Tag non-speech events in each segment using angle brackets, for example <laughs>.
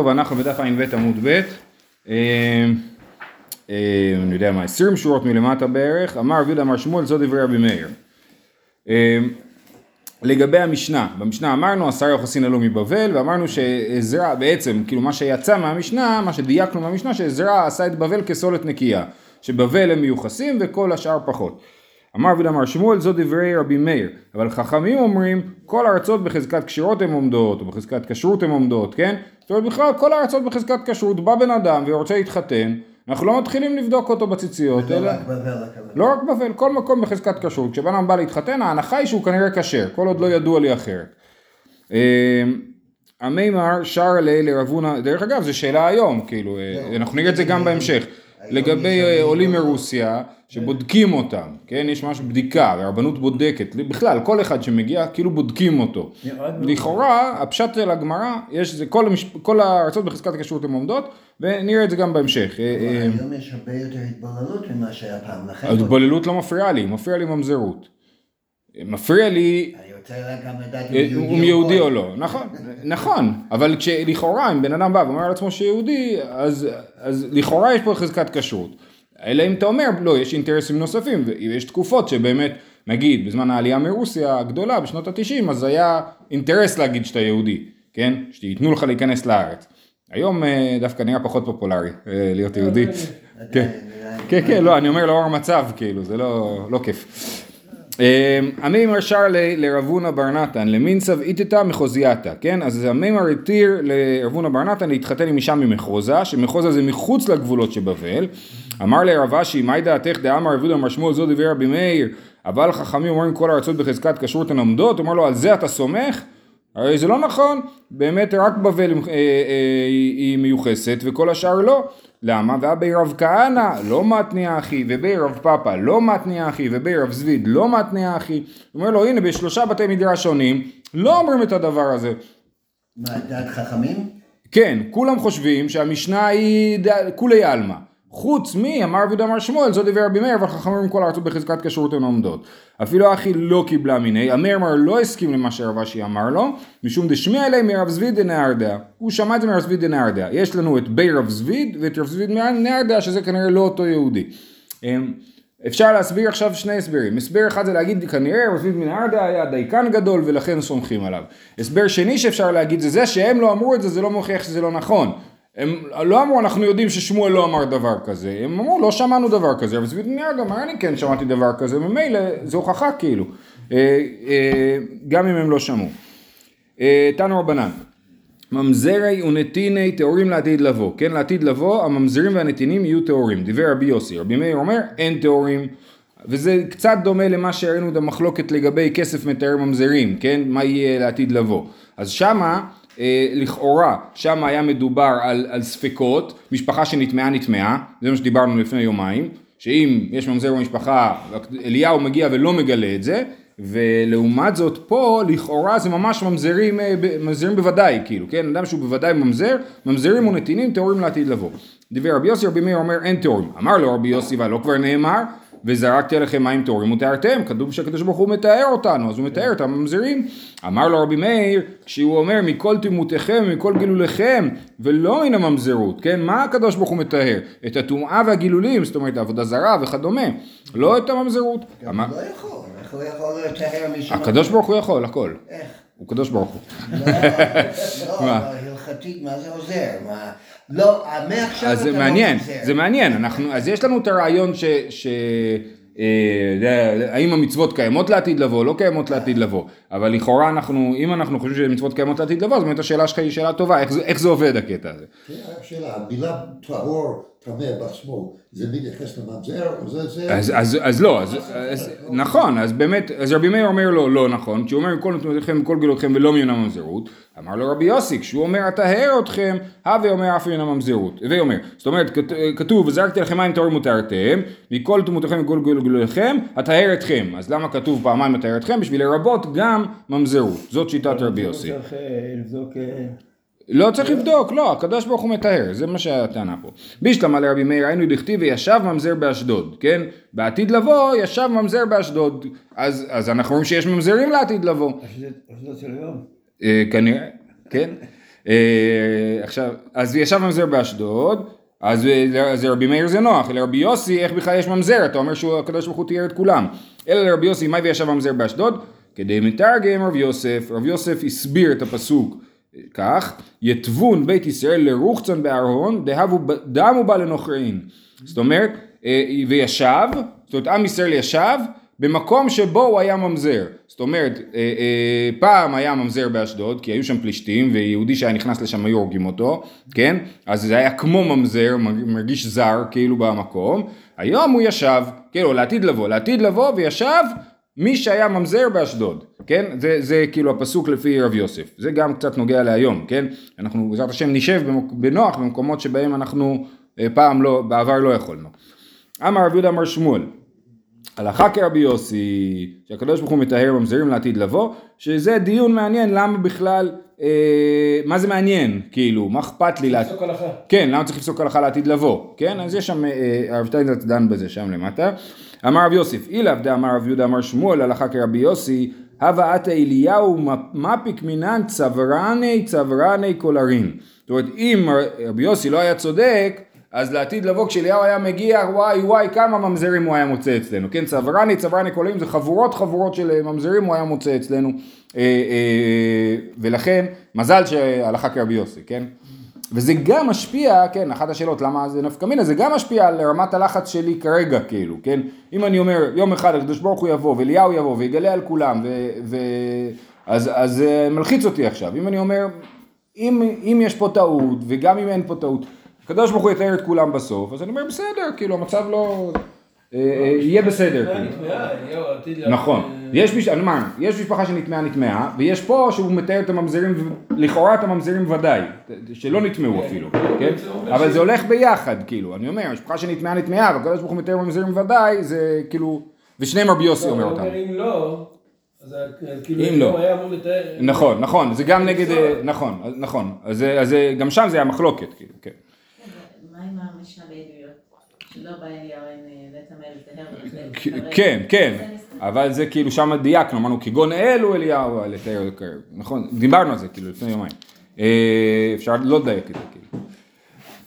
טוב, אנחנו בדף ע"ב עמוד ב', אה, אה, אני יודע מה, 20 שורות מלמטה בערך, אמר רבי אמר שמואל זאת דברי רבי מאיר. אה, לגבי המשנה, במשנה אמרנו עשר יוחסין עלו מבבל ואמרנו שעזרא בעצם, כאילו מה שיצא מהמשנה, מה שדייקנו מהמשנה, שעזרא עשה את בבל כסולת נקייה, שבבל הם מיוחסים וכל השאר פחות. אמר רבי אמר שמואל זאת דברי רבי מאיר, אבל חכמים אומרים כל הארצות בחזקת כשירות הן עומדות, או בחזקת כשרות הן עומדות, כן? זאת אומרת בכלל כל הארצות בחזקת כשרות, בא בן אדם ורוצה להתחתן, אנחנו לא מתחילים לבדוק אותו בציציות, לא אלא... רק בבל. לא רק בבל, כל מקום בחזקת כשרות, כשבן אדם בא להתחתן ההנחה היא שהוא כנראה כשר, כל עוד לא ידוע לי אחרת. אה, המימר שר לי לרב הונא, דרך אגב זו שאלה היום, כאילו, אה, אנחנו נראה את זה גם בהמשך, לגבי אה, עולים מרוסיה, שבודקים אותם, כן, יש ממש בדיקה, והרבנות בודקת, בכלל, כל אחד שמגיע, כאילו בודקים אותו. לכאורה, הפשט של הגמרא, יש, זה כל, הארצות בחזקת הכשרות הן עומדות, ונראה את זה גם בהמשך. אה, אה, היום יש הרבה יותר התבוללות ממה שהיה פעם. לכן ההתבוללות לא מפריעה לי, מפריע לי ממזרות. מפריע לי אני רוצה גם לדעת אה, אם אם יהודי או לא, נכון, נכון, אבל כשלכאורה אם בן אדם בא ואומר על עצמו שיהודי, אז, אז לכאורה יש פה חזקת כשרות. אלא אם אתה אומר, לא, יש אינטרסים נוספים, ויש תקופות שבאמת, נגיד, בזמן העלייה מרוסיה הגדולה, בשנות התשעים, אז היה אינטרס להגיד שאתה יהודי, כן? שייתנו לך להיכנס לארץ. היום אה, דווקא נראה פחות פופולרי אה, להיות יהודי. כן, כן, כן, לא, אני אומר לאור המצב, כאילו, זה לא, לא כיף. המימר שר לרב הונא בר נתן למינצב איתתא מחוזייתא, כן? אז המימר התיר לרב הונא בר נתן להתחתן עם אישה ממחוזה, שמחוזה זה מחוץ לגבולות שבבל. אמר לרב אשי, מהי דעתך דאמר רב יהודה שמואל זו דברי רבי מאיר, אבל חכמים אומרים כל הארצות בחזקת כשרות הן עומדות, אומר לו על זה אתה סומך? הרי זה לא נכון, באמת רק בבל אה, אה, היא מיוחסת וכל השאר לא. למה? ואבי רב כהנא לא מתניא אחי, ובי רב פאפא לא מתניא אחי, ובי רב זביד לא מתניא אחי. הוא אומר לו הנה בשלושה בתי מדרש שונים לא אומרים את הדבר הזה. מה, דעת חכמים? כן, כולם חושבים שהמשנה היא כולי עלמא. חוץ מי, אמר רבי אמר שמואל, זו דבר רבי מאיר, אבל חכמים כל הארצות בחזקת כשרות הן עומדות. אפילו אחי לא קיבלה מיני, המאיר אמר לא הסכים למה שרב אשי אמר לו, משום דשמיע אלי מרב זביד דנהרדע. הוא שמע את זה מרב זביד דנהרדע. יש לנו את בי רב זביד ואת רב זביד דנהרדע, שזה כנראה לא אותו יהודי. אמ, אפשר להסביר עכשיו שני הסברים. הסבר אחד זה להגיד כנראה רב זביד דנהרדע היה דייקן גדול ולכן סומכים עליו. הסבר שני שאפשר להגיד זה זה שהם לא אמרו את זה, זה לא מוכיח שזה לא נכון. הם לא אמרו אנחנו יודעים ששמואל לא אמר דבר כזה, הם אמרו לא שמענו דבר כזה, אבל צבי דניאל אמר אני כן שמעתי דבר כזה, ממילא זו הוכחה כאילו, אה, אה, גם אם הם לא שמעו. אה, תנו רבנן, ממזרי ונתיני טהורים לעתיד לבוא, כן לעתיד לבוא הממזרים והנתינים יהיו טהורים, דיבר רבי יוסי, רבי מאיר אומר אין טהורים. וזה קצת דומה למה שראינו את המחלוקת לגבי כסף מטהר ממזרים, כן, מה יהיה לעתיד לבוא, אז שמה לכאורה שם היה מדובר על, על ספקות, משפחה שנטמעה נטמעה, זה מה שדיברנו לפני יומיים, שאם יש ממזר במשפחה, אליהו מגיע ולא מגלה את זה, ולעומת זאת פה לכאורה זה ממש ממזרים, אה, ממזרים בוודאי, כאילו, כן, אדם שהוא בוודאי ממזר, ממזרים ונתינים טהורים לעתיד לבוא. דיבר רבי יוסי, רבי מאיר אומר אין טהורים. אמר לו רבי יוסי, והלא כבר נאמר, וזרקתי עליכם מים טהורים וטהרתם, כתוב שהקדוש ברוך הוא מתאר אותנו, אז הוא מתאר את הממזרים. אמר לו רבי מאיר, כשהוא אומר מכל תמותיכם ומכל גילוליכם, ולא מן הממזרות, כן? מה הקדוש ברוך הוא מתאר? את הטומאה והגילולים, זאת אומרת עבודה זרה וכדומה, לא את הממזרות. הוא לא יכול, איך הוא יכול לטהר מישהו? הקדוש ברוך הוא יכול, הכל. איך? הוא קדוש ברוך הוא. לא, לא? <laughs> אבל הלכתית, מה זה עוזר? לא, מעכשיו אז אתה זה לא מעניין. זה מעניין, אנחנו, אז יש לנו את הרעיון ש... ש אה, האם המצוות קיימות לעתיד לבוא, לא קיימות לעתיד לבוא, אבל לכאורה אנחנו, אם אנחנו חושבים שמצוות קיימות לעתיד לבוא, אז באמת השאלה שלך היא שאלה טובה, איך זה, איך זה עובד הקטע הזה? כן, רק שאלה, המילה טהור, טמא בעצמו, זה מתייחס לממזר, או זה זה? אז, אז, אז לא, אז, אז, נכון, אז באמת, אז רבי מאיר אומר לו לא נכון, כשהוא אומר מכל נתונותיכם וכל גילותיכם ולא מן הממזרות, אמר לו רבי יוסי, כשהוא אומר אטהר אתכם, הווה אומר אף מן הממזרות, הווי אומר, זאת אומרת, כת- כתוב וזרקתי לכם מים טהורים וטהרתם, מכל תמותיכם וכל גילותיכם, אטהר אתכם, אז למה כתוב פעמיים אטהר אתכם? בשביל לרבות גם ממזרות, זאת שיטת רבי יוסי. לא צריך לבדוק, לא, הקדוש ברוך הוא מטהר, זה מה שהטענה פה. בישלמה לרבי מאיר היינו דכתיב וישב ממזר באשדוד, כן? בעתיד לבוא ישב ממזר באשדוד, אז, אז אנחנו רואים שיש ממזרים לעתיד לבוא. אשדוד אשדוד של היום. אה, כנראה, כן? אה, עכשיו, אז ישב ממזר באשדוד, אז אה, אז לרבי מאיר זה נוח, לרבי יוסי איך בכלל יש ממזר, אתה אומר שהקדוש ברוך הוא תיאר את כולם. אלא לרבי יוסי, מה וישב ממזר באשדוד? כדי מתרגם רבי יוסף, רבי יוסף הסביר את הפסוק כך, יתבון בית ישראל לרוחצן בארון, דהבו דמו בה לנוכרין. זאת אומרת, אה, וישב, זאת אומרת עם ישראל ישב במקום שבו הוא היה ממזר. זאת אומרת, אה, אה, פעם היה ממזר באשדוד, כי היו שם פלישתים, ויהודי שהיה נכנס לשם היו הורגים אותו, כן? אז זה היה כמו ממזר, מרגיש זר כאילו במקום. היום הוא ישב, כאילו לעתיד לבוא, לעתיד לבוא וישב מי שהיה ממזר באשדוד, כן? זה, זה כאילו הפסוק לפי רב יוסף. זה גם קצת נוגע להיום, כן? אנחנו בעזרת השם נשב במק- בנוח במקומות שבהם אנחנו אה, פעם לא, בעבר לא יכולנו. אמר רב יהודה אמר שמואל, הלכה כרבי יוסי, שהקדוש ברוך הוא מטהר ממזרים לעתיד לבוא, שזה דיון מעניין למה בכלל, אה, מה זה מעניין, כאילו, מה אכפת לי. לפסוק הלכה. כן, למה צריך לפסוק הלכה לעתיד לבוא, כן? אז יש שם, אה, הרב שטיינזרץ דן בזה שם למטה. אמר רב יוסף, אילאו דאמר רב יהודה אמר שמואל הלכה כרבי יוסי, הווה עתה אליהו מפיק מינן צברני צברני קולרין. זאת אומרת, אם רבי יוסי לא היה צודק, אז לעתיד לבוא כשאליהו היה מגיע, וואי וואי כמה ממזרים הוא היה מוצא אצלנו, כן? צברני צברני קולרין זה חבורות חבורות של אה, ממזרים הוא היה מוצא אצלנו, אה, אה, ולכן מזל שהלכה כרבי יוסי, כן? וזה גם משפיע, כן, אחת השאלות למה זה נפקא מינה, זה גם משפיע על רמת הלחץ שלי כרגע, כאילו, כן? אם אני אומר, יום אחד הקדוש ברוך הוא יבוא, ואליהו יבוא, ויגלה על כולם, ו... ו מלחיץ אותי עכשיו. אם אני אומר, אם, אם יש פה טעות, וגם אם אין פה טעות, הקדוש ברוך הוא יתאר את כולם בסוף, אז אני אומר, בסדר, כאילו, המצב לא... אה, אה, יהיה בסדר, כאילו. נכון, אה, יש, משפחה שנטמעה נטמעה, ויש פה שהוא מתאר את הממזרים, לכאורה את הממזרים ודאי, שלא נטמעו אפילו, כן? זה אומר אבל זה הולך ביחד, כאילו, אני אומר, משפחה שנטמעה נטמעה, והקדוש ברוך הוא מתאר ממזרים ודאי, זה כאילו, ושניהם רבי יוסי לא, אומר אותם. אם לא, אז כאילו, אם לא. נכון, נכון, זה גם נגד. אה, נכון, נכון, אז זה- גם שם זה היה מחלוקת, כאילו, כן. מה עם המשנה בעדויות? שלא בא אליהו אין לטמא לטהר כ- ולטהר. כן, כן, נסתכל. אבל זה כאילו שם דייקנו, אמרנו כגון אלו אליהו נכון, דיברנו על זה כאילו לפני יומיים, אה, אפשר לא לדייק את זה כאילו.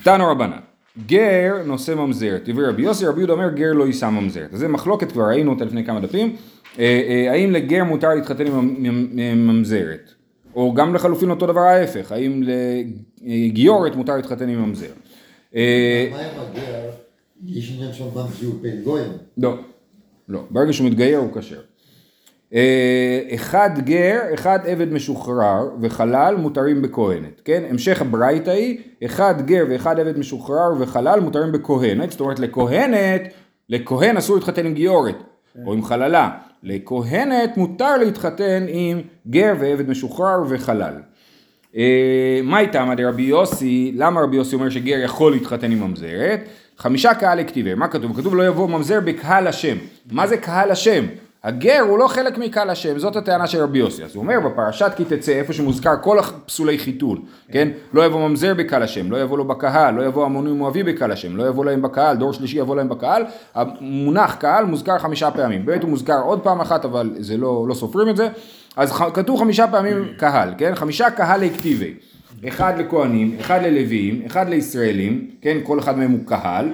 תנו רבנן, גר נושא ממזרת, דברי רבי יוסי, רבי יהודה אומר גר לא יישא ממזרת, אז זה מחלוקת כבר ראינו אותה לפני כמה דפים, אה, אה, האם לגר מותר להתחתן עם ממ- עם ממזרת, או גם לחלופין אותו דבר ההפך, האם לגיורת מותר להתחתן עם ממזר. אה? יש עניין של ממזיות בין גויים. לא, לא, ברגע שהוא מתגייר הוא כשר. אה, אחד גר, אחד עבד משוחרר וחלל מותרים בכהנת, כן? המשך הברייתא היא, אחד גר ואחד עבד משוחרר וחלל מותרים בכהנת, זאת אומרת לכהנת, לכהן אסור להתחתן עם גיורת, או עם חללה, לכהנת מותר להתחתן עם גר ועבד משוחרר וחלל. אה, מה איתם עד רבי יוסי, למה רבי יוסי אומר שגר יכול להתחתן עם ממזרת? חמישה קהל הכתיבר, מה כתוב? כתוב לא יבוא ממזר בקהל השם. מה זה קהל השם? הגר הוא לא חלק מקהל השם, זאת הטענה של רבי יוסי. אז הוא אומר בפרשת כי תצא, איפה שמוזכר כל הפסולי חיתול, כן? לא יבוא ממזר בקהל השם, לא יבוא לו בקהל, לא יבוא המוני מואבי בקהל השם, לא יבוא להם בקהל, דור שלישי יבוא להם בקהל. המונח קהל מוזכר חמישה פעמים. באמת הוא מוזכר עוד פעם אחת, אבל זה לא, לא סופרים את זה. אז ח- כתוב חמישה פעמים קהל, כן? חמישה קהל הכתיבי. אחד לכהנים, אחד ללוויים, אחד לישראלים, כן? כל אחד מהם הוא קהל.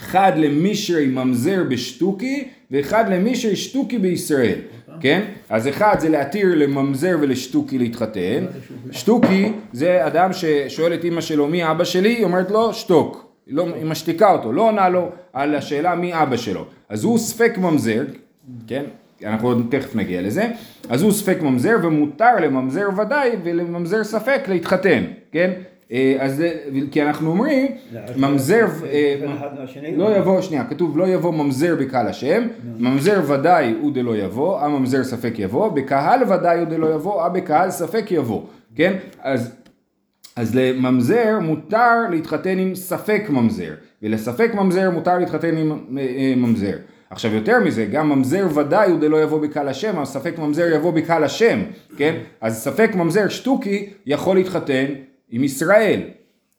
אחד למישרי ממזר בשטוקי, ואחד למישרי שטוקי בישראל, כן? אז אחד זה להתיר לממזר ולשטוקי להתחתן, שטוקי זה אדם ששואל את אימא שלו מי אבא שלי, היא אומרת לו שתוק, לא, היא משתיקה אותו, לא עונה לו על השאלה מי אבא שלו, אז הוא ספק ממזר, כן? אנחנו עוד תכף נגיע לזה, אז הוא ספק ממזר ומותר לממזר ודאי ולממזר ספק להתחתן, כן? אה, אז כי אנחנו אומרים, ממזר, אה, בין אחד מהשני? לא יבוא, שנייה, כתוב לא יבוא ממזר בקהל השם, ממזר ודאי הוא דלא יבוא, הממזר ספק יבוא, בקהל ודאי הוא דלא יבוא, הבקהל ספק יבוא, כן? אז, אז לממזר מותר להתחתן עם ספק ממזר, ולספק ממזר מותר להתחתן עם אה, אה, ממזר. עכשיו יותר מזה, גם ממזר ודאי הוא דלא יבוא בקהל השם, אז ספק ממזר יבוא בקהל השם, כן? אז ספק ממזר שטוקי יכול להתחתן עם ישראל.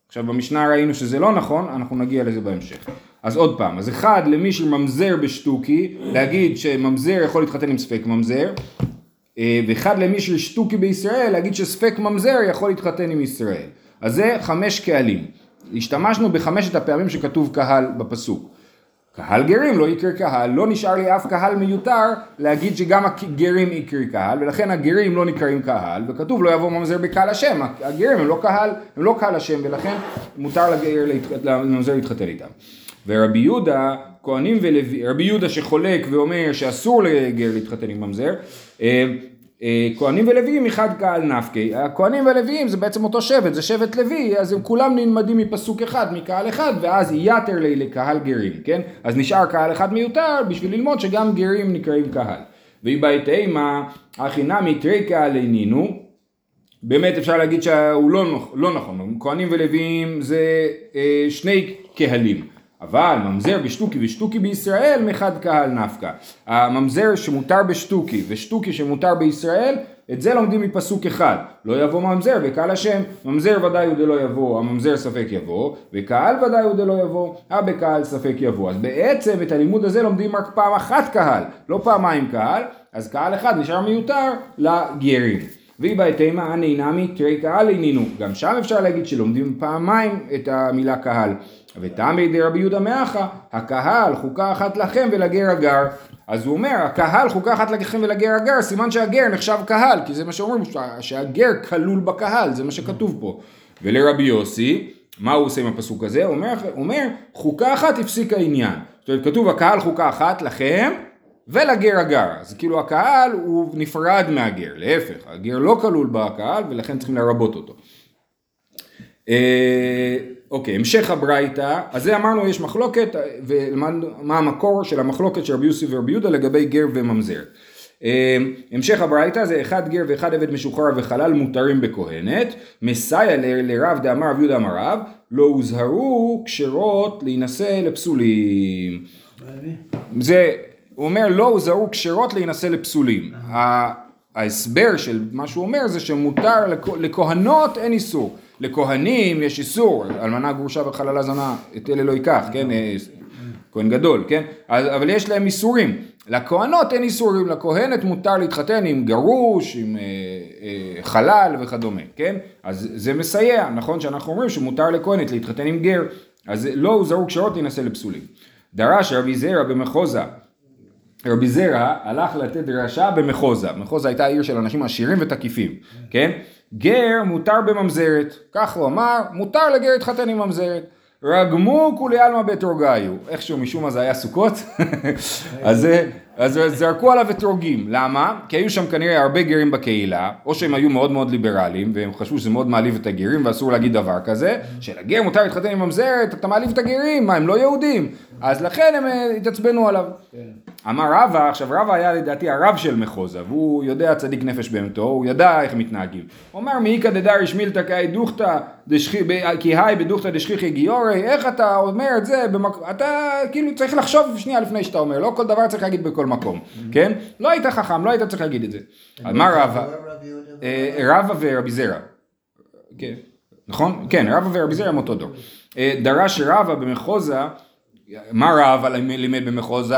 עכשיו במשנה ראינו שזה לא נכון, אנחנו נגיע לזה בהמשך. אז עוד פעם, אז אחד למי שממזר בשטוקי, להגיד שממזר יכול להתחתן עם ספק ממזר, אה, ואחד למי של שטוקי בישראל, להגיד שספק ממזר יכול להתחתן עם ישראל. אז זה חמש קהלים. השתמשנו בחמשת הפעמים שכתוב קהל בפסוק. קהל גרים לא יקר קהל, לא נשאר לי אף קהל מיותר להגיד שגם הגרים יקר קהל, ולכן הגרים לא נקראים קהל, וכתוב לא יבוא ממזר בקהל השם, הגרים הם לא קהל, הם לא קהל השם, ולכן מותר לגר, לממזר להתחתן איתם. ורבי יהודה, כהנים ולוי, רבי יהודה שחולק ואומר שאסור לגר להתחתן עם ממזר, אה, כהנים ולוויים מחד קהל נפקי, הכהנים והלוויים זה בעצם אותו שבט, זה שבט לוי, אז הם כולם נלמדים מפסוק אחד, מקהל אחד, ואז יתר לי לקהל גרים, כן? אז נשאר קהל אחד מיותר בשביל ללמוד שגם גרים נקראים קהל. והיא בית אימה, הכי נמי תרי קהל אינינו, באמת אפשר להגיד שהוא לא, לא נכון, כהנים ולוויים זה אה, שני קהלים, אבל ממזר בשטוקי ושטוקי בישראל מחד קהל נפקא. הממזר שמותר בשטוקי ושטוקי שמותר בישראל, את זה לומדים מפסוק אחד, לא יבוא ממזר בקהל השם, ממזר ודאי הוא דלא יבוא, הממזר ספק יבוא, וקהל ודאי הוא דלא יבוא, הבקהל ספק יבוא. אז בעצם את הלימוד הזה לומדים רק פעם אחת קהל, לא פעמיים קהל, אז קהל אחד נשאר מיותר לגרים. והיא בהתאמה הנינמי תראי קהל עינינו. גם שם אפשר להגיד שלומדים פעמיים את המילה קהל. בידי רבי יהודה מאחה, הקהל חוקה אחת לכם ולגר הגר. אז הוא אומר, הקהל חוקה אחת לכם ולגר הגר, סימן שהגר נחשב קהל, כי זה מה שאומרים, שה- שהגר כלול בקהל, זה מה שכתוב פה. ולרבי יוסי, מה הוא עושה עם הפסוק הזה? הוא אומר, אומר חוקה אחת הפסיק העניין. זאת אומרת, כתוב הקהל חוקה אחת לכם, ולגר הגר, אז כאילו הקהל הוא נפרד מהגר, להפך, הגר לא כלול בקהל ולכן צריכים לרבות אותו. אוקיי, המשך הברייתא, אז זה אמרנו יש מחלוקת, ולמדנו מה המקור של המחלוקת של רבי יוסי ורבי יהודה לגבי גר וממזר. אה, המשך הברייתא זה אחד גר ואחד עבד משוחרר וחלל מותרים בכהנת, מסייע לרב דאמר רב יהודה אמר רב, לא הוזהרו כשרות להינשא לפסולים. זה, הוא אומר לא הוזהרו כשרות להינשא לפסולים. ההסבר של מה שהוא אומר זה שמותר, לכ- לכהנות אין איסור. לכהנים יש איסור, אלמנה גרושה וחללה זונה, את אלה לא ייקח, כן? אה, כהן גדול, כן? אבל יש להם איסורים. לכהנות אין איסורים, לכהנת מותר להתחתן עם גרוש, עם אה, אה, חלל וכדומה, כן? אז זה מסייע, נכון שאנחנו אומרים שמותר לכהנת להתחתן עם גר, אז לא הוזהרו כשרות להינשא לפסולים. דרש רבי זרע במחוזה, רבי זרע הלך לתת דרשה במחוזה, מחוזה הייתה עיר של אנשים עשירים ותקיפים, כן? גר מותר בממזרת, כך הוא אמר, מותר לגר להתחתן עם ממזרת. רגמו כולי עלמא באתרוגיו, איכשהו משום מה זה היה סוכות, <laughs> אז, אז זרקו עליו אתרוגים, למה? כי היו שם כנראה הרבה גרים בקהילה, או שהם היו מאוד מאוד ליברליים, והם חשבו שזה מאוד מעליב את הגרים, ואסור להגיד דבר כזה, שלגר מותר להתחתן עם ממזרת, אתה מעליב את הגרים, מה הם לא יהודים? אז לכן הם אה, התעצבנו עליו. אמר רבא, עכשיו רבא היה לדעתי הרב של מחוזה, והוא יודע צדיק נפש בהמתו, הוא ידע איך מתנהגים. הוא אמר מאיכא דדרי שמילתא כאי דוכתא כי היי בדוכתא דשכיחי גיורי, איך אתה אומר את זה, במק... אתה כאילו צריך לחשוב שנייה לפני שאתה אומר, לא כל דבר צריך להגיד בכל מקום, כן? לא היית חכם, לא היית צריך להגיד את זה. אמר רבא? אה, רבא ורבי זרע. כן, נכון? כן, רבא ורבי זרע הם אותו דור. אה, דרש רבא במחוזה, מה רבא לימד במחוזה?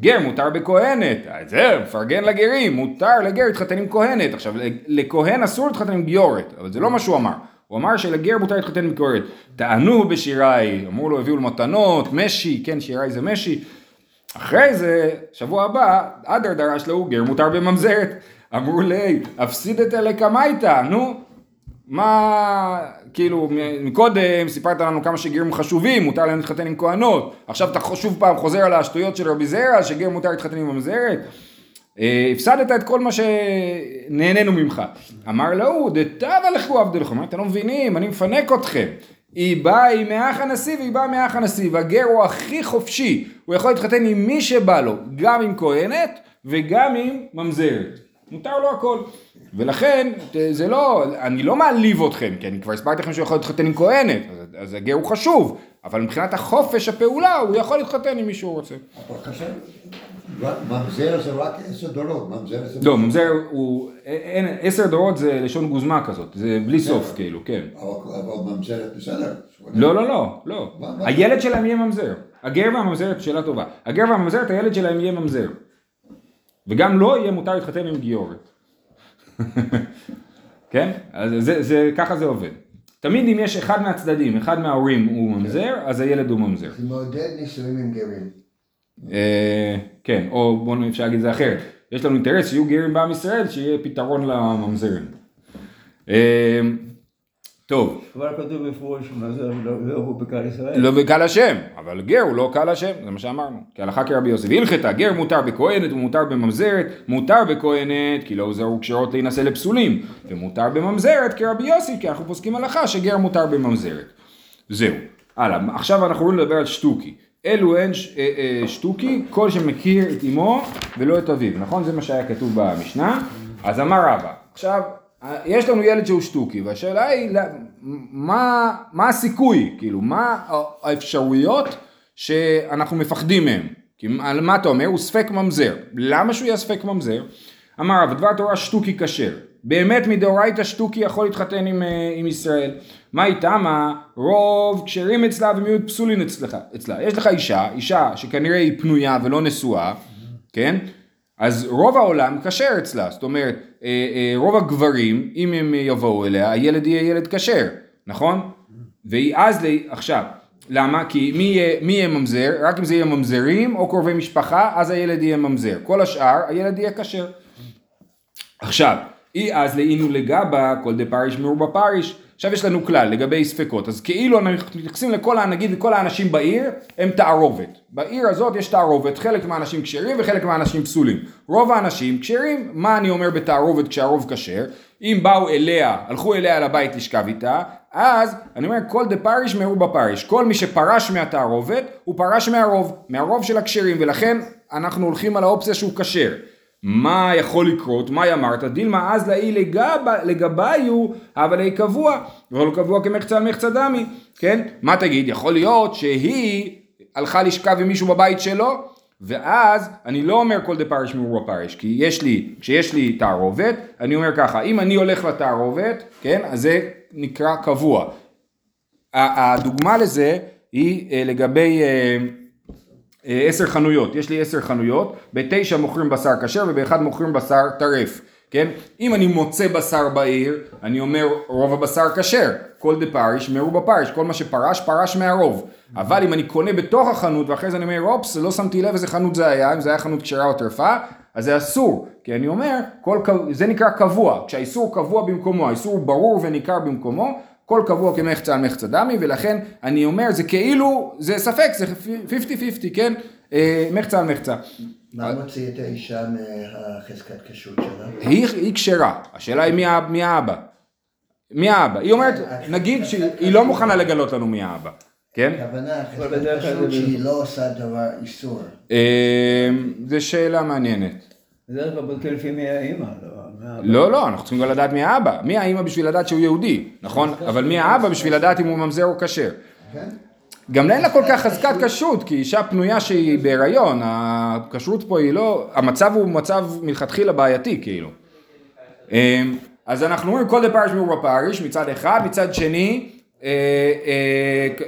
גר מותר בכהנת. זהו, מפרגן לגרים, מותר לגר להתחתן עם כהנת. עכשיו, לכהן אסור להתחתן עם גיורת, אבל זה לא מה שהוא אמר. הוא אמר שלגר מותר להתחתן עם גיורת. טענו בשיראי, אמרו לו, הביאו לו מתנות, משי, כן, שיראי זה משי. אחרי זה, שבוע הבא, אדר דרש לו, גר מותר בממזרת. אמרו לי, אפסידת לקמייתא, נו, מה, כאילו, מקודם סיפרת לנו כמה שגרים חשובים, מותר להם להתחתן עם כהנות, עכשיו אתה שוב פעם חוזר על השטויות של רבי זרע, שגר מותר להתחתן עם ממזרת. אה, הפסדת את כל מה שנהנינו ממך. אמר לו, דתבה לכו עבדלכם, אתם לא מבינים, אני מפנק אתכם. היא באה עם מאח הנשיא והיא באה מאח הנשיא, והגר הוא הכי חופשי, הוא יכול להתחתן עם מי שבא לו, גם עם כהנת וגם עם ממזרת. מותר לו הכל. ולכן, זה לא, אני לא מעליב אתכם, כי אני כבר הסברתי לכם שהוא יכול להתחתן עם כהנת, אז, אז הגר הוא חשוב, אבל מבחינת החופש הפעולה, הוא יכול להתחתן עם מי שהוא רוצה. אבל ממזר זה רק עשר דורות, ממזר זה... לא, ממזר הוא, אין, עשר דורות זה לשון גוזמה כזאת, זה בלי סוף כאילו, כן. אבל אבל ממזרת בסדר. לא, לא, לא, לא. הילד שלהם יהיה ממזר. הגר והממזרת, שאלה טובה. הגר והממזרת, הילד שלהם יהיה ממזר. וגם לו יהיה מותר להתחתן עם גיורת. <laughs> כן? אז זה, זה, ככה זה עובד. תמיד אם יש אחד מהצדדים, אחד מההורים הוא ממזר, אז הילד הוא ממזר. זה מעודד נישואים עם גרים. אה, כן, או בואו אפשר להגיד את זה אחרת. יש לנו אינטרס שיהיו גרים בעם ישראל, שיהיה פתרון לממזרים. טוב, אבל כתוב בפירוש מה זה לא לא הוא בקהל ישראל. לא בקהל השם, אבל גר הוא לא קהל השם, זה מה שאמרנו. כהלכה כרבי יוסף. הלכתה, גר מותר בכהנת ומותר בממזרת, מותר בכהנת כי לא זרו כשרות להינשא לפסולים, ומותר בממזרת כרבי יוסי, כי אנחנו פוסקים הלכה שגר מותר בממזרת. זהו. הלאה, עכשיו אנחנו רוצים לדבר על שטוקי. אלו הן ש- אה, אה, שטוקי, כל שמכיר את אמו ולא את אביו, נכון? זה מה שהיה כתוב במשנה. אז אמר רבא, עכשיו, יש לנו ילד שהוא שטוקי, והשאלה היא, מה, מה הסיכוי, כאילו, מה האפשרויות שאנחנו מפחדים מהם? כי על מה אתה אומר? הוא ספק ממזר. למה שהוא יהיה ספק ממזר? אמר רב, דבר תורה שטוקי כשר. באמת מדאורייתא שטוקי יכול להתחתן עם, אה, עם ישראל. מה איתה? מה? רוב כשרים אצלה ומיעוט פסולין אצלך, אצלה. יש לך אישה, אישה שכנראה היא פנויה ולא נשואה, כן? אז רוב העולם כשר אצלה, זאת אומרת, אה, אה, רוב הגברים, אם הם יבואו אליה, הילד יהיה ילד כשר, נכון? ואז, ל- עכשיו, למה? כי מי יהיה, מי יהיה ממזר? רק אם זה יהיה ממזרים או קרובי משפחה, אז הילד יהיה ממזר. כל השאר, הילד יהיה כשר. עכשיו, אי אז לאינו לגבה, כל דה פריש מרובה פריש. עכשיו יש לנו כלל לגבי ספקות, אז כאילו אנחנו מתייחסים לכל, נגיד לכל האנשים בעיר, הם תערובת. בעיר הזאת יש תערובת, חלק מהאנשים כשרים וחלק מהאנשים פסולים. רוב האנשים כשרים, מה אני אומר בתערובת כשהרוב כשר? אם באו אליה, הלכו אליה לבית לשכב איתה, אז אני אומר כל דה פריש מרובה פריש. כל מי שפרש מהתערובת, הוא פרש מהרוב, מהרוב של הכשרים, ולכן אנחנו הולכים על האופציה שהוא כשר. מה יכול לקרות? מה אמרת? דילמה אז לאי לגב- לגביו, אבל היא קבוע, אבל הוא קבוע כמחצה על מחצה דמי, כן? מה תגיד? יכול להיות שהיא הלכה לשכב עם מישהו בבית שלו, ואז אני לא אומר כל דה פרש מרובה פרש, כי יש לי, כשיש לי תערובת, אני אומר ככה, אם אני הולך לתערובת, כן? אז זה נקרא קבוע. הדוגמה לזה היא אה, לגבי אה, עשר חנויות, יש לי עשר חנויות, בתשע מוכרים בשר כשר ובאחד מוכרים בשר טרף, כן? אם אני מוצא בשר בעיר, אני אומר רוב הבשר כשר, כל דה פריש מרובה פריש, כל מה שפרש פרש מהרוב, אבל אם אני קונה בתוך החנות ואחרי זה אני אומר אופס, לא שמתי לב איזה חנות זה היה, אם זה היה חנות כשרה או טרפה, אז זה אסור, כי אני אומר, כל, זה נקרא קבוע, כשהאיסור קבוע במקומו, האיסור ברור וניכר במקומו, כל קבוע כמחצה על מחצה דמי, ולכן אני אומר, זה כאילו, זה ספק, זה 50-50, כן? אה, מחצה על מחצה. מה מוציא את האישה מהחזקת כשרות שלה? היא, כשרה, השאלה היא מי, האבא. מי האבא? היא אומרת, נגיד שהיא לא מוכנה לגלות לנו מי האבא, כן? הכוונה, חזקת כשרות זה- שהיא לא עושה דבר איסור. אה, זו שאלה מעניינת. בדרך כלל בודקים לפי מי האימא, לא. לא, לא, אנחנו צריכים גם לדעת מי האבא. מי האמא בשביל לדעת שהוא יהודי, נכון? אבל מי האבא בשביל לדעת אם הוא ממזר או כשר. כן? גם אין לה כל כך חזקת כשרות, כי אישה פנויה שהיא בהיריון, הכשרות פה היא לא, המצב הוא מצב מלכתחילה בעייתי כאילו. אמ, אז אנחנו אומרים כל דה פריש מרובה פריש מצד אחד, מצד שני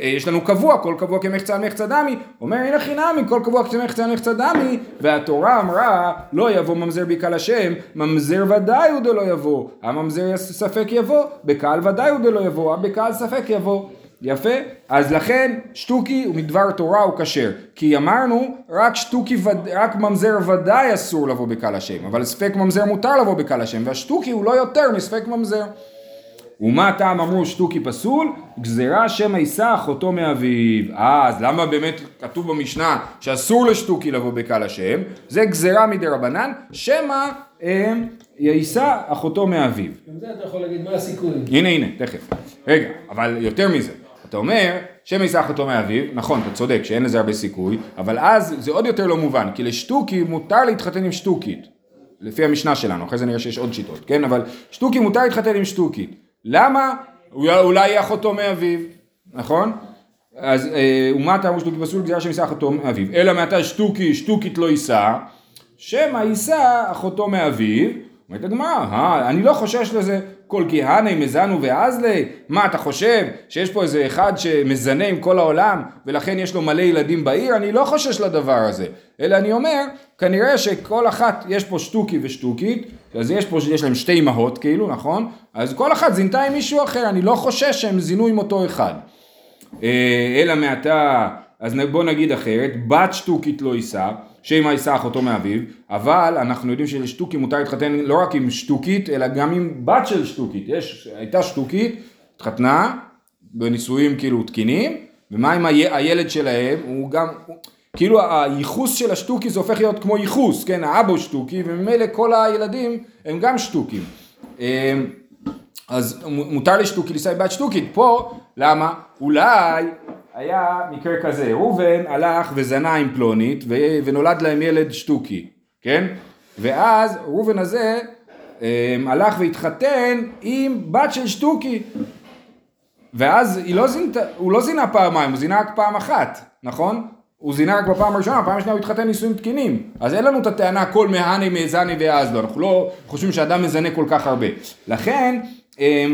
יש לנו קבוע, כל קבוע כמחצה על מחצה דמי, אומר הנה חינמי, כל קבוע כמחצה על מחצה דמי, והתורה אמרה לא יבוא ממזר בקהל השם, ממזר ודאי הוא דלא יבוא, הממזר ספק יבוא, בקהל ודאי הוא דלא יבוא, בקהל ספק יבוא. יפה? אז לכן שטוקי הוא מדבר תורה הוא כשר. כי אמרנו רק שטוקי, וד... רק ממזר ודאי אסור לבוא בקהל השם, אבל ספק ממזר מותר לבוא בקהל השם, והשטוקי הוא לא יותר מספק ממזר. ומה הטעם אמרו שטוקי פסול? גזירה שמא יישא אחותו מאביו. אה, אז למה באמת כתוב במשנה שאסור לשטוקי לבוא בקהל השם? זה גזירה מדי רבנן, שמא אה, יישא אחותו מאביו. גם זה אתה יכול להגיד מה הסיכויים. הנה הנה, תכף. רגע, אבל יותר מזה. אתה אומר, שם יישא אחותו מאביו, נכון, אתה צודק שאין לזה הרבה סיכוי, אבל אז זה עוד יותר לא מובן, כי לשטוקי מותר להתחתן עם שטוקית. לפי המשנה שלנו, אחרי זה נראה שיש עוד שיטות, כן? אבל שטוקי מותר להתחתן עם שטוקית. למה? אולי אחותו מאביו, נכון? אז אה, ומה טעמו שטוקי פסול גזירה שם יישא אחותו מאביו. אלא מעתה שטוקי, שטוקית לא יישא, שמא יישא אחותו מאביו. אומרת הגמרא, אני לא חושש לזה, כל כהני מזנו ואזלי? מה אתה חושב שיש פה איזה אחד שמזנה עם כל העולם ולכן יש לו מלא ילדים בעיר? אני לא חושש לדבר הזה, אלא אני אומר, כנראה שכל אחת, יש פה שטוקי ושטוקית, אז יש פה, יש להם שתי אמהות כאילו, נכון? אז כל אחת זינתה עם מישהו אחר, אני לא חושש שהם זינו עם אותו אחד. אה, אלא מעתה, אז בוא נגיד אחרת, בת שטוקית לא יישא, שמא יישא אחותו מאביו, אבל אנחנו יודעים שלשטוקי מותר להתחתן לא רק עם שטוקית, אלא גם עם בת של שטוקית. יש, הייתה שטוקית, התחתנה, בנישואים כאילו תקינים, ומה עם הי, הילד שלהם, הוא גם, הוא, כאילו הייחוס של השטוקי זה הופך להיות כמו ייחוס, כן, האבא הוא שטוקי, וממילא כל הילדים הם גם שטוקים. אה, אז מותר לשטוקי לשא בת שטוקית, פה, למה? אולי היה מקרה כזה, ראובן הלך וזנה עם פלונית ו- ונולד להם ילד שטוקי, כן? ואז ראובן הזה um, הלך והתחתן עם בת של שטוקי ואז לא זינתה, הוא לא זינה פעמיים, הוא זינה רק פעם אחת, נכון? הוא זינה רק בפעם הראשונה, בפעם השנייה הוא התחתן נישואים תקינים. אז אין לנו את הטענה כל מהני מאזני ואז לא, אנחנו לא חושבים שאדם מזנה כל כך הרבה. לכן, אה,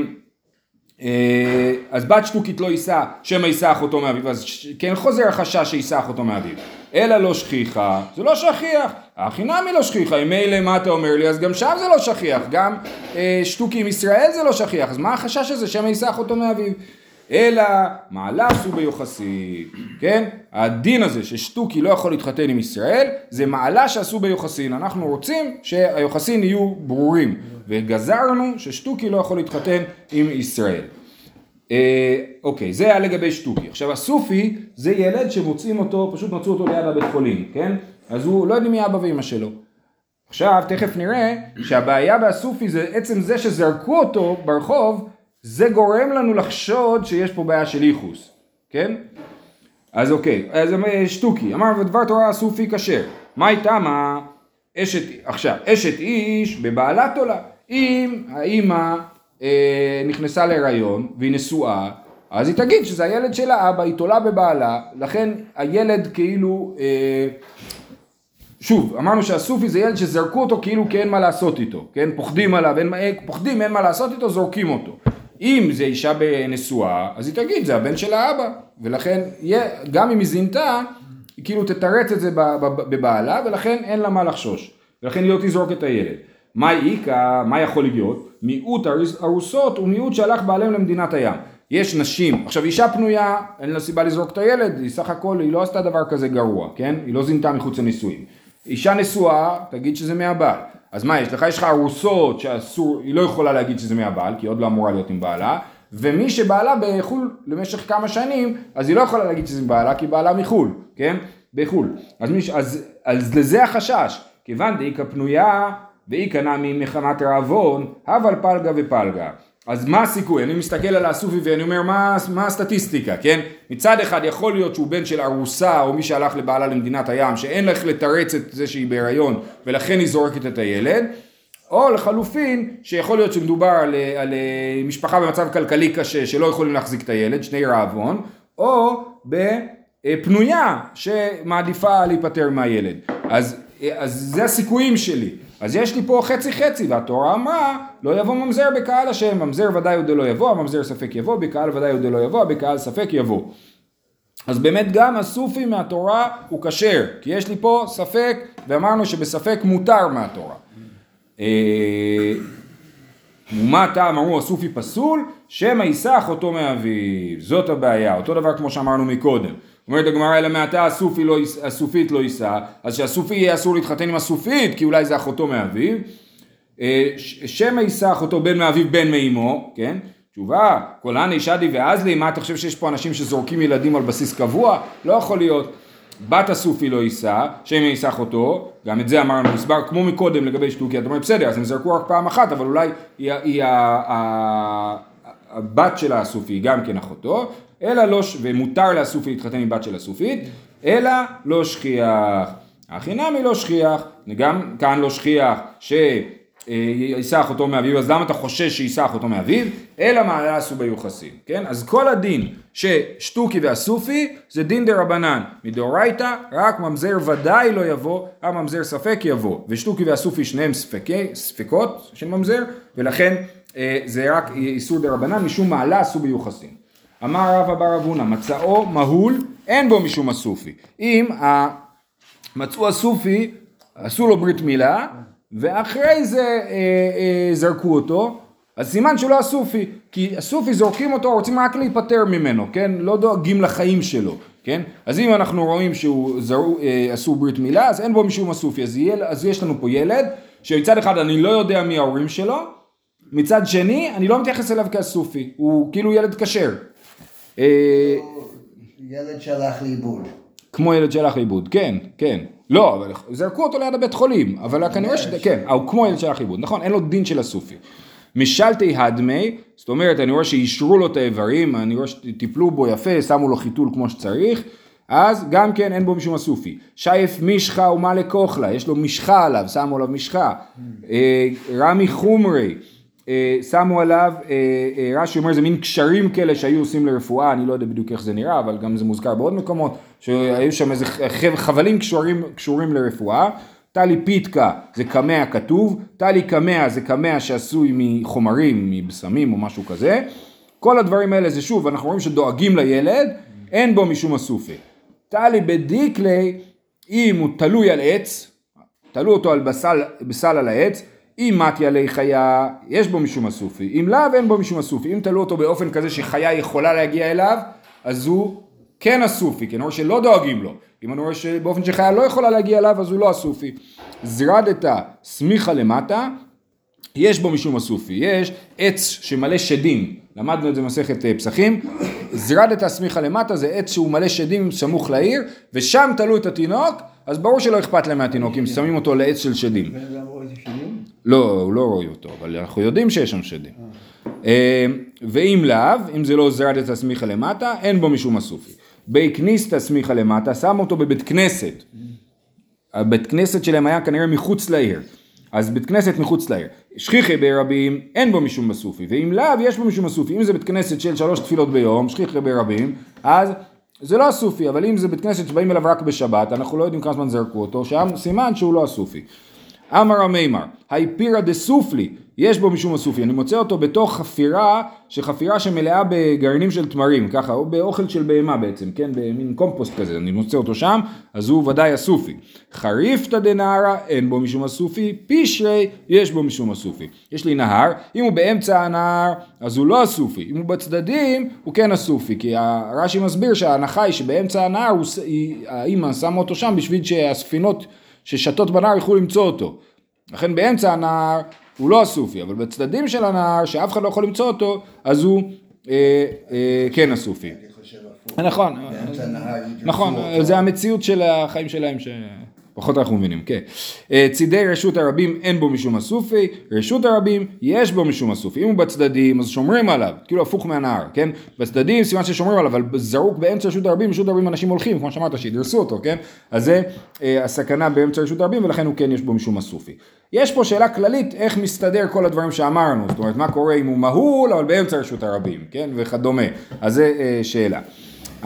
אז בת שטוקית לא יישא, שמא יישא אחותו מאביו, אז כן חוזר החשש שיישא אחותו מאביו. אלא לא שכיחה, זה לא שכיח, הכי נמי לא שכיחה, אם מילא מה אתה אומר לי, אז גם שם זה לא שכיח, גם אה, שטוקי עם ישראל זה לא שכיח, אז מה החשש הזה שמא יישא אחותו מאביו? אלא מעלה עשו ביוחסין, כן? הדין הזה ששטוקי לא יכול להתחתן עם ישראל, זה מעלה שעשו ביוחסין. אנחנו רוצים שהיוחסין יהיו ברורים, וגזרנו ששטוקי לא יכול להתחתן עם ישראל. אה, אוקיי, זה היה לגבי שטוקי. עכשיו הסופי זה ילד שמוצאים אותו, פשוט מצאו אותו ליד הבית חולים, כן? אז הוא לא יודעים מי אבא ואמא שלו. עכשיו תכף נראה שהבעיה בסופי זה עצם זה שזרקו אותו ברחוב זה גורם לנו לחשוד שיש פה בעיה של ייחוס, כן? אז אוקיי, אז שטוקי, אמר ודבר תורה סופי כשר, מה הייתה מה? אשת, עכשיו, אשת איש בבעלת עולה, אם האימא אה, נכנסה להיריון והיא נשואה, אז היא תגיד שזה הילד של האבא, היא תולה בבעלה, לכן הילד כאילו, אה, שוב, אמרנו שהסופי זה ילד שזרקו אותו כאילו כי אין מה לעשות איתו, כן? פוחדים עליו, אין, פוחדים, אין מה לעשות איתו, זורקים אותו. אם זה אישה בנשואה, אז היא תגיד, זה הבן של האבא, ולכן גם אם היא זינתה, היא כאילו תתרץ את זה בבעלה, ולכן אין לה מה לחשוש, ולכן היא לא תזרוק את הילד. מה איכא, מה יכול להיות? מיעוט ארוסות הוא מיעוט שהלך בעליהם למדינת הים. יש נשים, עכשיו אישה פנויה, אין לה סיבה לזרוק את הילד, היא סך הכל, היא לא עשתה דבר כזה גרוע, כן? היא לא זינתה מחוץ לנישואים. אישה נשואה, תגיד שזה מהבעל. אז מה יש לך? יש לך ארוסות שאסור, היא לא יכולה להגיד שזה מהבעל, כי היא עוד לא אמורה להיות עם בעלה, ומי שבעלה בחו"ל למשך כמה שנים, אז היא לא יכולה להגיד שזה מבעלה, כי בעלה מחו"ל, כן? בחו"ל. אז, מיש, אז, אז לזה החשש, כיוון דאיכא פנויה ואיכא נמי מחמת רעבון, אבל פלגה ופלגה. אז מה הסיכוי? אני מסתכל על הסופי ואני אומר מה, מה הסטטיסטיקה, כן? מצד אחד יכול להיות שהוא בן של ארוסה או מי שהלך לבעלה למדינת הים שאין לך לתרץ את זה שהיא בהיריון ולכן היא זורקת את הילד או לחלופין שיכול להיות שמדובר על, על משפחה במצב כלכלי קשה שלא יכולים להחזיק את הילד, שני רעבון או בפנויה שמעדיפה להיפטר מהילד אז, אז זה הסיכויים שלי אז יש לי פה חצי חצי, והתורה אמרה, לא יבוא ממזר בקהל השם, ממזר ודאי עוד לא יבוא, הממזר ספק יבוא, בקהל ודאי עוד לא יבוא, בקהל ספק יבוא. אז באמת גם הסופי מהתורה הוא כשר, כי יש לי פה ספק, ואמרנו שבספק מותר מהתורה. אה, ומה טעם אמרו הסופי פסול? שמא יישא אחותו מאביו, זאת הבעיה, אותו דבר כמו שאמרנו מקודם. אומרת הגמרא אלא מעתה הסופי לא, הסופית לא יישא, אז שהסופי יהיה אסור להתחתן עם הסופית כי אולי זה אחותו מאביו. אה, שמא יישא אחותו בן מאביו בן מאמו, כן? תשובה, קולני שדי ואזלי, מה אתה חושב שיש פה אנשים שזורקים ילדים על בסיס קבוע? לא יכול להיות. בת הסופי לא יישא, שמא יישא אחותו, גם את זה אמרנו, הסבר כמו מקודם לגבי שטוקי, אתה אומר בסדר, אז הם זרקו רק פעם אחת, אבל אולי היא, היא הבת של הסופי גם כן אחותו, אלא לא, ומותר לאסופי להתחתן עם בת של הסופית, אלא לא שכיח. הכי נמי לא שכיח, גם כאן לא שכיח שיישא אחותו מאביו, אז למה אתה חושש שיישא אחותו מאביו? אלא מה עשו ביוחסין, כן? אז כל הדין ששטוקי ואסופי זה דין דה רבנן, מדאורייתא רק ממזר ודאי לא יבוא, הממזר ספק יבוא, ושטוקי ואסופי שניהם ספקי, ספקות של ממזר, ולכן אה, זה רק איסור דה רבנן, משום מעלה עשו ביוחסין. אמר רבא בר אבונה, מצאו מהול, אין בו משום הסופי. אם מצאו הסופי, עשו לו ברית מילה, ואחרי זה אה, אה, זרקו אותו, אז סימן שלא הסופי, כי הסופי זורקים אותו, רוצים רק להיפטר ממנו, כן? לא דואגים לחיים שלו, כן? אז אם אנחנו רואים שהוא זרו, אה, עשו ברית מילה, אז אין בו משום הסופי, אז, יהיה, אז יש לנו פה ילד, שמצד אחד אני לא יודע מי ההורים שלו, מצד שני, אני לא מתייחס אליו כסופי, הוא כאילו ילד כשר. אה, ילד שהלך לאיבוד. כמו ילד שהלך לאיבוד, כן, כן. לא, אבל זרקו אותו ליד הבית חולים, אבל כנראה ש... כן, הוא כמו ילד שהלך לאיבוד, נכון, אין לו דין של הסופי. משלתי הדמי, זאת אומרת, אני רואה שאישרו לו את האיברים, אני רואה שטיפלו בו יפה, שמו לו חיתול כמו שצריך, אז גם כן אין בו משום הסופי. שייף משחה ומה לכוכלה, יש לו משחה עליו, שמו עליו משחה. אה, רמי חומרי, אה, שמו עליו, אה, אה, רש"י אומר זה מין קשרים כאלה שהיו עושים לרפואה, אני לא יודע בדיוק איך זה נראה, אבל גם זה מוזכר בעוד מקומות, שהיו שם איזה חב- חבלים קשורים, קשורים לרפואה. טלי פיתקה זה קמע כתוב, טלי קמע זה קמע שעשוי מחומרים, מבשמים או משהו כזה. כל הדברים האלה זה שוב, אנחנו רואים שדואגים לילד, אין בו משום הסופי. טלי בדיקלי, אם הוא תלוי על עץ, תלו אותו על בסל, בסל על העץ, אם מתי עלי חיה, יש בו משום הסופי, אם לאו אין בו משום הסופי, אם תלו אותו באופן כזה שחיה יכולה להגיע אליו, אז הוא כן הסופי, כי אני רואה שלא דואגים לו, אם אני רואה שבאופן שחיה לא יכולה להגיע אליו, אז הוא לא הסופי. זרדת סמיכה למטה, יש בו משום הסופי, יש עץ שמלא שדים, למדנו את זה במסכת אה, פסחים, זרדת הסמיכה למטה זה עץ שהוא מלא שדים סמוך לעיר, ושם תלו את התינוק, אז ברור שלא אכפת להם מהתינוק, אם שמים אותו לעץ של שדים. את? לא, הוא לא רואה אותו, אבל אנחנו יודעים שיש שם שדים. אה, ואם לאו, אם זה לא זרדת הסמיכה למטה, אין בו משום הסופי. בי כניסתא סמיכה למטה, שם אותו בבית כנסת. הבית כנסת שלהם היה כנראה מחוץ לעיר. אז בית כנסת מחוץ לעיר. שכיחי ברבים, אין בו משום מסופי, ואם לאו, יש בו משום מסופי. אם זה בית כנסת של שלוש תפילות ביום, שכיחי ברבים, אז זה לא הסופי, אבל אם זה בית כנסת שבאים אליו רק בשבת, אנחנו לא יודעים כמה זמן זרקו אותו, שם סימן שהוא לא הסופי. אמר המימר, היפירא דסופלי, יש בו משום הסופי, אני מוצא אותו בתוך חפירה, שחפירה שמלאה בגרעינים של תמרים, ככה, או באוכל של בהמה בעצם, כן, במין קומפוסט כזה, אני מוצא אותו שם, אז הוא ודאי הסופי. חריפתא דנהרא, אין בו משום הסופי, פישרי, יש בו משום הסופי. יש לי נהר, אם הוא באמצע הנהר, אז הוא לא הסופי, אם הוא בצדדים, הוא כן הסופי, כי רש"י מסביר שההנחה היא שבאמצע הנהר, האמא שמה אותו שם בשביל שהספינות ששתות בנהר יוכלו למצוא אותו. לכן באמצע הנהר הוא לא הסופי, אבל בצדדים של הנהר, שאף אחד לא יכול למצוא אותו, אז הוא אה, אה, כן הסופי. נכון, נכון. זה המציאות של החיים שלהם שפחות אנחנו מבינים, כן. אה, צידי רשות הרבים אין בו משום הסופי, רשות הרבים יש בו משום הסופי. אם הוא בצדדים אז שומרים עליו, כאילו הפוך מהנהר, כן? בצדדים סימן ששומרים עליו, אבל זרוק באמצע רשות הרבים, רשות הרבים אנשים הולכים, כמו שאמרת, שידרסו אותו, כן? אז זה אה, הסכנה באמצע רשות הרבים ולכן הוא כן יש בו משום הסופי. יש פה שאלה כללית איך מסתדר כל הדברים שאמרנו, זאת אומרת מה קורה אם הוא מהול אבל באמצע רשות הרבים, כן? וכדומה. אז זה אה, שאלה.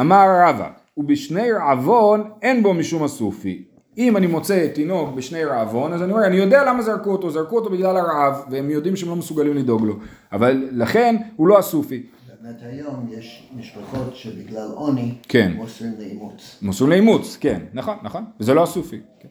אמר רבא, ובשני רעבון אין בו משום הסופי. אם אני מוצא תינוק בשני רעבון, אז אני אומר, אני יודע למה זרקו אותו, זרקו אותו בגלל הרעב, והם יודעים שהם לא מסוגלים לדאוג לו. אבל לכן, הוא לא הסופי. באמת היום יש משפחות שבגלל עוני, כן. מוסרים לאימוץ. מוסרים לאימוץ, כן, נכון, נכון, וזה לא הסופי. כן.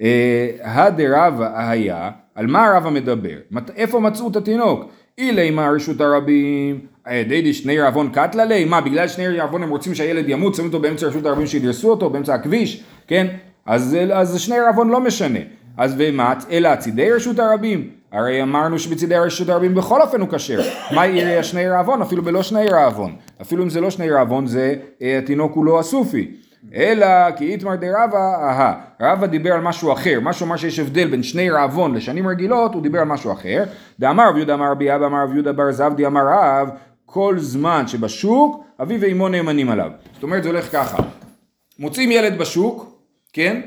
אה, הדרבה היה, על מה רבא מדבר? איפה מצאו את התינוק? אילי מה רשות הרבים, אה, די שני רעבון קטלה לי, מה בגלל שני רעבון הם רוצים שהילד ימות, שמים אותו באמצע רשות הרבים שידרסו אותו, באמצע הכביש, כן? אז, אז שני רעבון לא משנה. אז ומה, אלא צידי רשות הרבים, הרי אמרנו שבצידי רשות הרבים בכל אופן הוא כשר. מה יהיה שני רעבון? אפילו בלא שני רעבון. אפילו אם זה לא שני רעבון, זה אה, התינוק הוא לא הסופי. אלא כי איתמר דרבה, אהה, רבא דיבר על משהו אחר, משהו אמר שיש הבדל בין שני רעבון לשנים רגילות, הוא דיבר על משהו אחר. דאמר רב יהודה אמר רבי אבא אמר רב יהודה בר זבדי אמר רב, כל זמן שבשוק, אביו ואמו נאמנים עליו. זאת אומרת זה הולך ככה, מוצאים ילד בשוק, כן?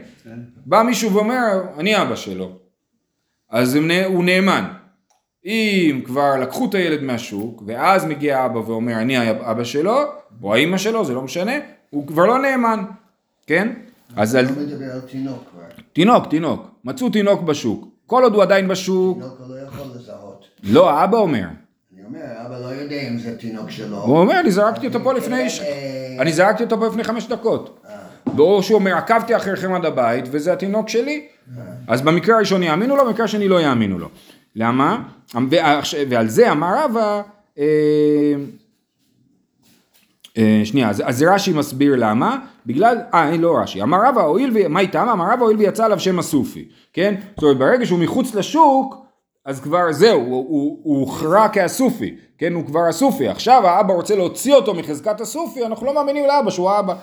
בא מישהו ואומר, אני אבא שלו. אז הם הוא נאמן. אם כבר לקחו את הילד מהשוק, ואז מגיע האבא ואומר אני האבא שלו, או האימא שלו, זה לא משנה, הוא כבר לא נאמן, כן? אז על לא מדבר על תינוק כבר. תינוק, תינוק, מצאו תינוק בשוק, כל עוד הוא עדיין בשוק, תינוק לא יכול לזהות. לא, האבא אומר, אומר, אבא לא יודע אם זה תינוק שלו. הוא אומר, אני זרקתי אותו פה לפני... אה, אני זרקתי אותו פה לפני חמש דקות. או שהוא אומר, עקבתי אחריכם עד הבית, וזה התינוק שלי. אז במקרה הראשון יאמינו לו, במקרה השני לא יאמינו לו. למה? ועל זה אמר רבא, אה, אה, שנייה, אז, אז רש"י מסביר למה, בגלל, אה, לא רש"י, אמר רבא, הואיל ו... מה איתם? אמר רבא, הואיל ויצא עליו שם הסופי, כן? זאת אומרת, ברגע שהוא מחוץ לשוק, אז כבר זהו, הוא, הוכרע כאסופי, כן? הוא כבר אסופי. עכשיו האבא רוצה להוציא אותו מחזקת הסופי, אנחנו לא מאמינים לאבא שהוא האבא.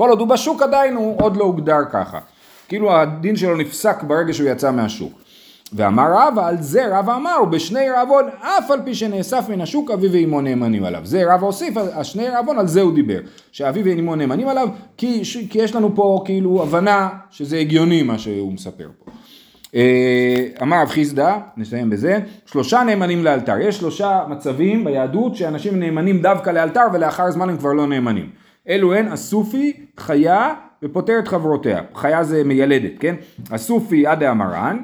כל עוד הוא בשוק עדיין הוא עוד לא הוגדר ככה. כאילו הדין שלו נפסק ברגע שהוא יצא מהשוק. ואמר רבא על זה רבא אמר ובשני רעבון אף על פי שנאסף מן השוק אביו ואמו נאמנים עליו זה רבא הוסיף על שני רעבון על זה הוא דיבר שאביו ואמו נאמנים עליו כי, ש- כי יש לנו פה כאילו הבנה שזה הגיוני מה שהוא מספר פה אה, אמר רב חיסדא, נסיים בזה, שלושה נאמנים לאלתר. יש שלושה מצבים ביהדות שאנשים נאמנים דווקא לאלתר ולאחר זמן הם כבר לא נאמנים. אלו הן הסופי, חיה ופוטר את חברותיה. חיה זה מיילדת, כן? הסופי עד המרן,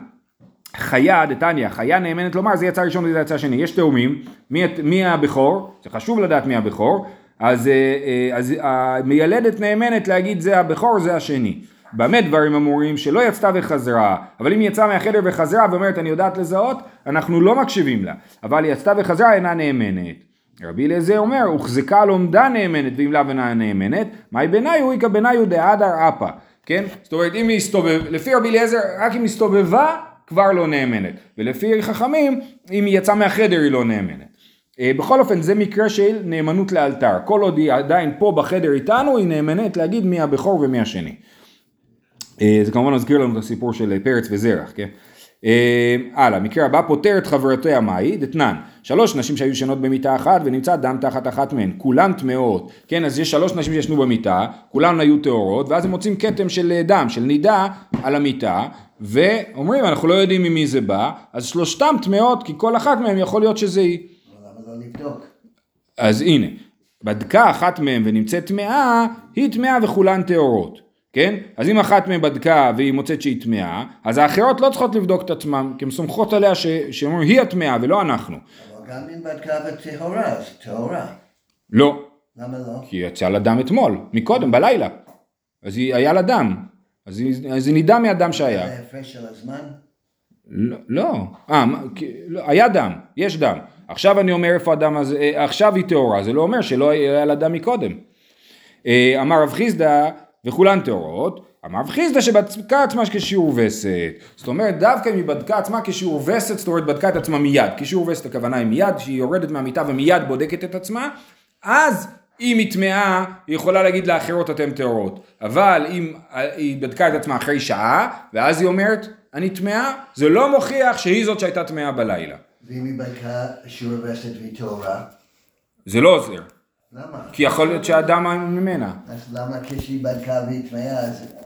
חיה דתניא, חיה נאמנת לומר זה יצא ראשון וזה יצא שני. יש תאומים, מי, מי הבכור? זה חשוב לדעת מי הבכור. אז, אה, אה, אז המיילדת נאמנת להגיד זה הבכור זה השני. במה דברים אמורים שלא יצתה וחזרה, אבל אם היא יצאה מהחדר וחזרה ואומרת אני יודעת לזהות, אנחנו לא מקשיבים לה, אבל היא יצתה וחזרה אינה נאמנת. רבי אליעזר אומר, הוחזקה לומדה נאמנת ואם לאו אינה נאמנת, מאי ביניו איכא ביניו דהדר אפה, כן? זאת אומרת אם היא הסתובב, לפי רבי אליעזר רק אם הסתובבה כבר לא נאמנת, ולפי חכמים אם היא יצאה מהחדר היא לא נאמנת. אה, בכל אופן זה מקרה של נאמנות לאלתר, כל עוד היא עדיין פה בחדר איתנו היא נאמנת להגיד מי הבכור ומי השני. אה, זה כמובן מזכיר לנו את הסיפור של פרץ וזרח, כן? אה, הלאה, מקרה הבא, פוטר את חברותיה מהי, דתנן, שלוש נשים שהיו ישנות במיטה אחת ונמצא דם תחת אחת מהן, כולן טמאות, כן, אז יש שלוש נשים שישנו במיטה, כולן היו טהורות, ואז הם מוצאים כתם של אה, דם, של נידה על המיטה, ואומרים, אנחנו לא יודעים ממי זה בא, אז שלושתם טמאות, כי כל אחת מהן יכול להיות שזה היא. אבל? אז הנה, בדקה אחת מהן ונמצאת טמאה, היא טמאה וכולן טהורות, כן? אז אם אחת מהן בדקה והיא מוצאת שהיא טמאה, אז האחרות לא צריכות לבדוק את עצמן, כי הן סומכות עליה שאומרים היא הטמאה ולא אנחנו. גם אם בדקה וטהורה, אז טהורה. לא, למה לא? כי יצאה לה דם אתמול, מקודם, בלילה. אז היא, היה לה דם. אז היא, אז היא נידה מהדם שהיה. זה ההפרש של הזמן? לא, לא, אה, לא, היה דם, יש דם. עכשיו אני אומר איפה הדם הזה, אה, עכשיו היא טהורה, זה לא אומר שלא היה לה דם מקודם. אה, אמר רב חיסדא, וכולן טהורות, חיסדא שבדקה עצמה כשיעור וסת. זאת אומרת, דווקא אם היא בדקה עצמה כשיעור וסת, זאת אומרת, בדקה את עצמה מיד. כשיעור וסת הכוונה היא מיד, שהיא יורדת מהמיטה ומיד בודקת את עצמה, אז אם היא טמאה, היא יכולה להגיד לאחרות אתן טהורות. אבל אם אה, היא בדקה את עצמה אחרי שעה, ואז היא אומרת, אני טמאה, זה לא מוכיח שהיא זאת שהייתה טמאה בלילה. ואם היא בדקה שיעור וסת והיא טהורה? זה לא עוזר, למה? כי יכול להיות שהדם ממנה. אז למה כשהיא בדקה והיא טמאה אז